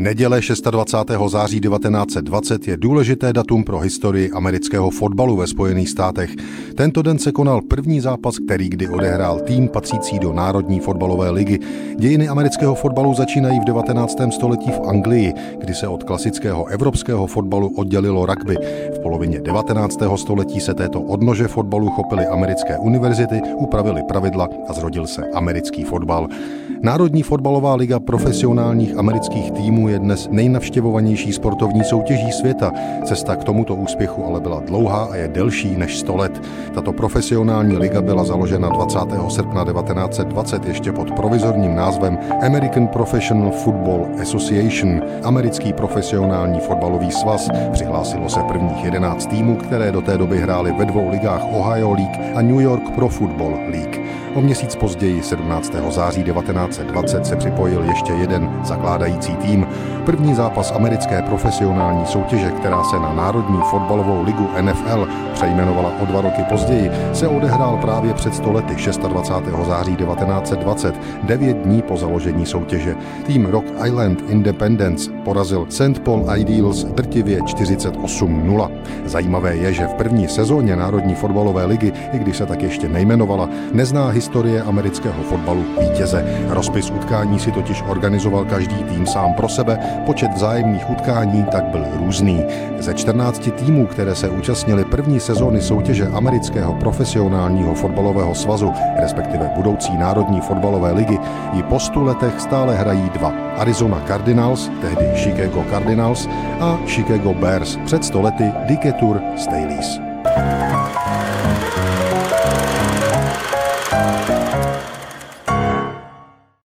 Neděle 26. září 1920 je důležité datum pro historii amerického fotbalu ve Spojených státech. Tento den se konal první zápas, který kdy odehrál tým patřící do Národní fotbalové ligy. Dějiny amerického fotbalu začínají v 19. století v Anglii, kdy se od klasického evropského fotbalu oddělilo rugby. V polovině 19. století se této odnože fotbalu chopily americké univerzity, upravili pravidla a zrodil se americký fotbal. Národní fotbalová liga profesionálních amerických týmů je dnes nejnavštěvovanější sportovní soutěží světa. Cesta k tomuto úspěchu ale byla dlouhá a je delší než 100 let. Tato profesionální liga byla založena 20. srpna 1920 ještě pod provizorním názvem American Professional Football Association. Americký profesionální fotbalový svaz přihlásilo se prvních 11 týmů, které do té doby hrály ve dvou ligách Ohio League a New York Pro Football League. O měsíc později, 17. září 1920, se připojil ještě jeden zakládající tým. První zápas americké profesionální soutěže, která se na Národní fotbalovou ligu NFL přejmenovala o dva roky později, se odehrál právě před stolety 26. září 1920, devět dní po založení soutěže. Tým Rock Island Independence porazil St. Paul Ideals drtivě 48-0. Zajímavé je, že v první sezóně Národní fotbalové ligy, i když se tak ještě nejmenovala, nezná historie amerického fotbalu vítěze. Rozpis utkání si totiž organizoval každý tým sám pro sebe, počet vzájemných utkání tak byl různý. Ze 14 týmů, které se účastnili první sezóny soutěže amerického profesionálního fotbalového svazu, respektive budoucí národní fotbalové ligy, ji po stu letech stále hrají dva. Arizona Cardinals, tehdy Chicago Cardinals a Chicago Bears, před stolety Decatur Staleys.